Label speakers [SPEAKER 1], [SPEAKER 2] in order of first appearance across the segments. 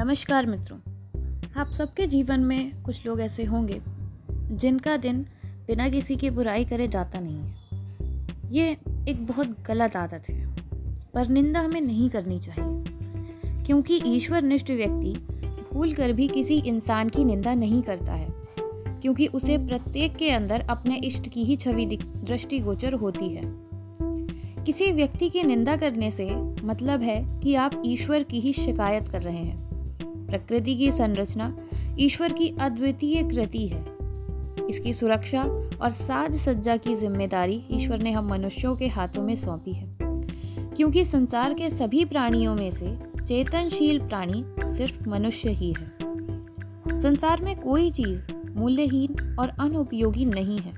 [SPEAKER 1] नमस्कार मित्रों। आप सबके जीवन में कुछ लोग ऐसे होंगे, जिनका दिन बिना किसी की बुराई करे जाता नहीं है। ये एक बहुत गलत आदत है, पर निंदा हमें नहीं करनी चाहिए, क्योंकि ईश्वर निष्ठ व्यक्ति भूल कर भी किसी इंसान की निंदा नहीं करता है, क्योंकि उसे प्रत्येक के अंदर अपने इष्ट की ही छवि दृष्टिगोचर होती है। किसी व्यक्ति की निंदा करने से मतलब है कि आप ईश्वर की ही शिकायत कर रहे हैं। प्रकृति की संरचना ईश्वर की अद्वितीय कृति है। इसकी सुरक्षा और साज सज्जा की ज़िम्मेदारी ईश्वर ने हम मनुष्यों के हाथों में सौंपी है। क्योंकि संसार के सभी प्राणियों में से चेतनशील प्राणी सिर्फ़ मनुष्य ही है। संसार में कोई चीज़ मूल्यहीन और अनुपयोगी नहीं है।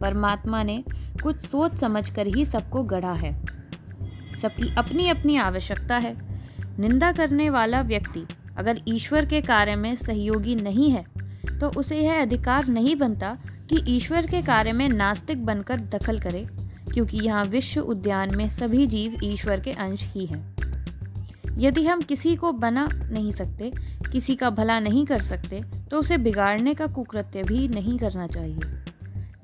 [SPEAKER 1] परमात्मा ने कुछ सोच समझकर ही सबको गढ़ा है। सबकी अपनी अपनी आवश्यकता है। निंदा करने वाला व्यक्ति अगर ईश्वर के कार्य में सहयोगी नहीं है तो उसे यह अधिकार नहीं बनता कि ईश्वर के कार्य में नास्तिक बनकर दखल करे, क्योंकि यहाँ विश्व उद्यान में सभी जीव ईश्वर के अंश ही हैं। यदि हम किसी को बना नहीं सकते, किसी का भला नहीं कर सकते तो उसे बिगाड़ने का कुकृत्य भी नहीं करना चाहिए।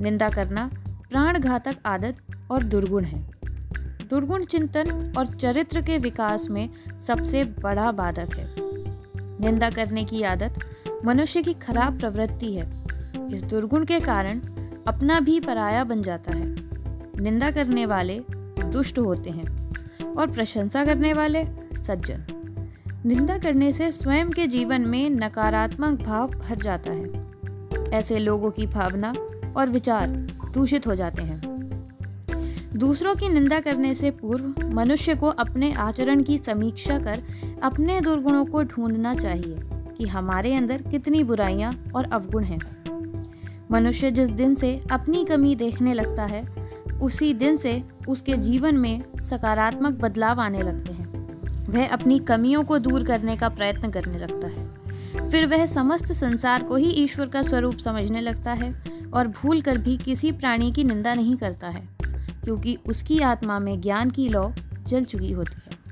[SPEAKER 1] निंदा करना प्राणघातक आदत और दुर्गुण है। दुर्गुण चिंतन और चरित्र के विकास में सबसे बड़ा बाधक है। निंदा करने की आदत मनुष्य की खराब प्रवृत्ति है। इस दुर्गुण के कारण अपना भी पराया बन जाता है। निंदा करने वाले दुष्ट होते हैं और प्रशंसा करने वाले सज्जन। निंदा करने से स्वयं के जीवन में नकारात्मक भाव भर जाता है। ऐसे लोगों की भावना और विचार दूषित हो जाते हैं। दूसरों की निंदा करने से पूर्व मनुष्य को अपने आचरण की समीक्षा कर अपने दुर्गुणों को ढूंढना चाहिए कि हमारे अंदर कितनी बुराइयाँ और अवगुण हैं। मनुष्य जिस दिन से अपनी कमी देखने लगता है, उसी दिन से उसके जीवन में सकारात्मक बदलाव आने लगते हैं। वह अपनी कमियों को दूर करने का प्रयत्न करने लगता है। फिर वह समस्त संसार को ही ईश्वर का स्वरूप समझने लगता है और भूल कर भी किसी प्राणी की निंदा नहीं करता है। क्योंकि उसकी आत्मा में ज्ञान की लौ जल चुकी होती है।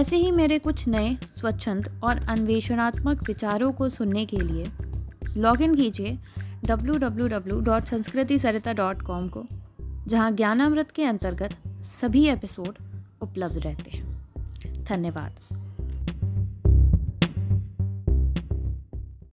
[SPEAKER 1] ऐसे ही मेरे कुछ नए, स्वच्छंद और अन्वेषणात्मक विचारों को सुनने के लिए लॉग इन कीजिए www.sanskritisarita.com को, जहाँ ज्ञानामृत के अंतर्गत सभी एपिसोड उपलब्ध रहते हैं। धन्यवाद।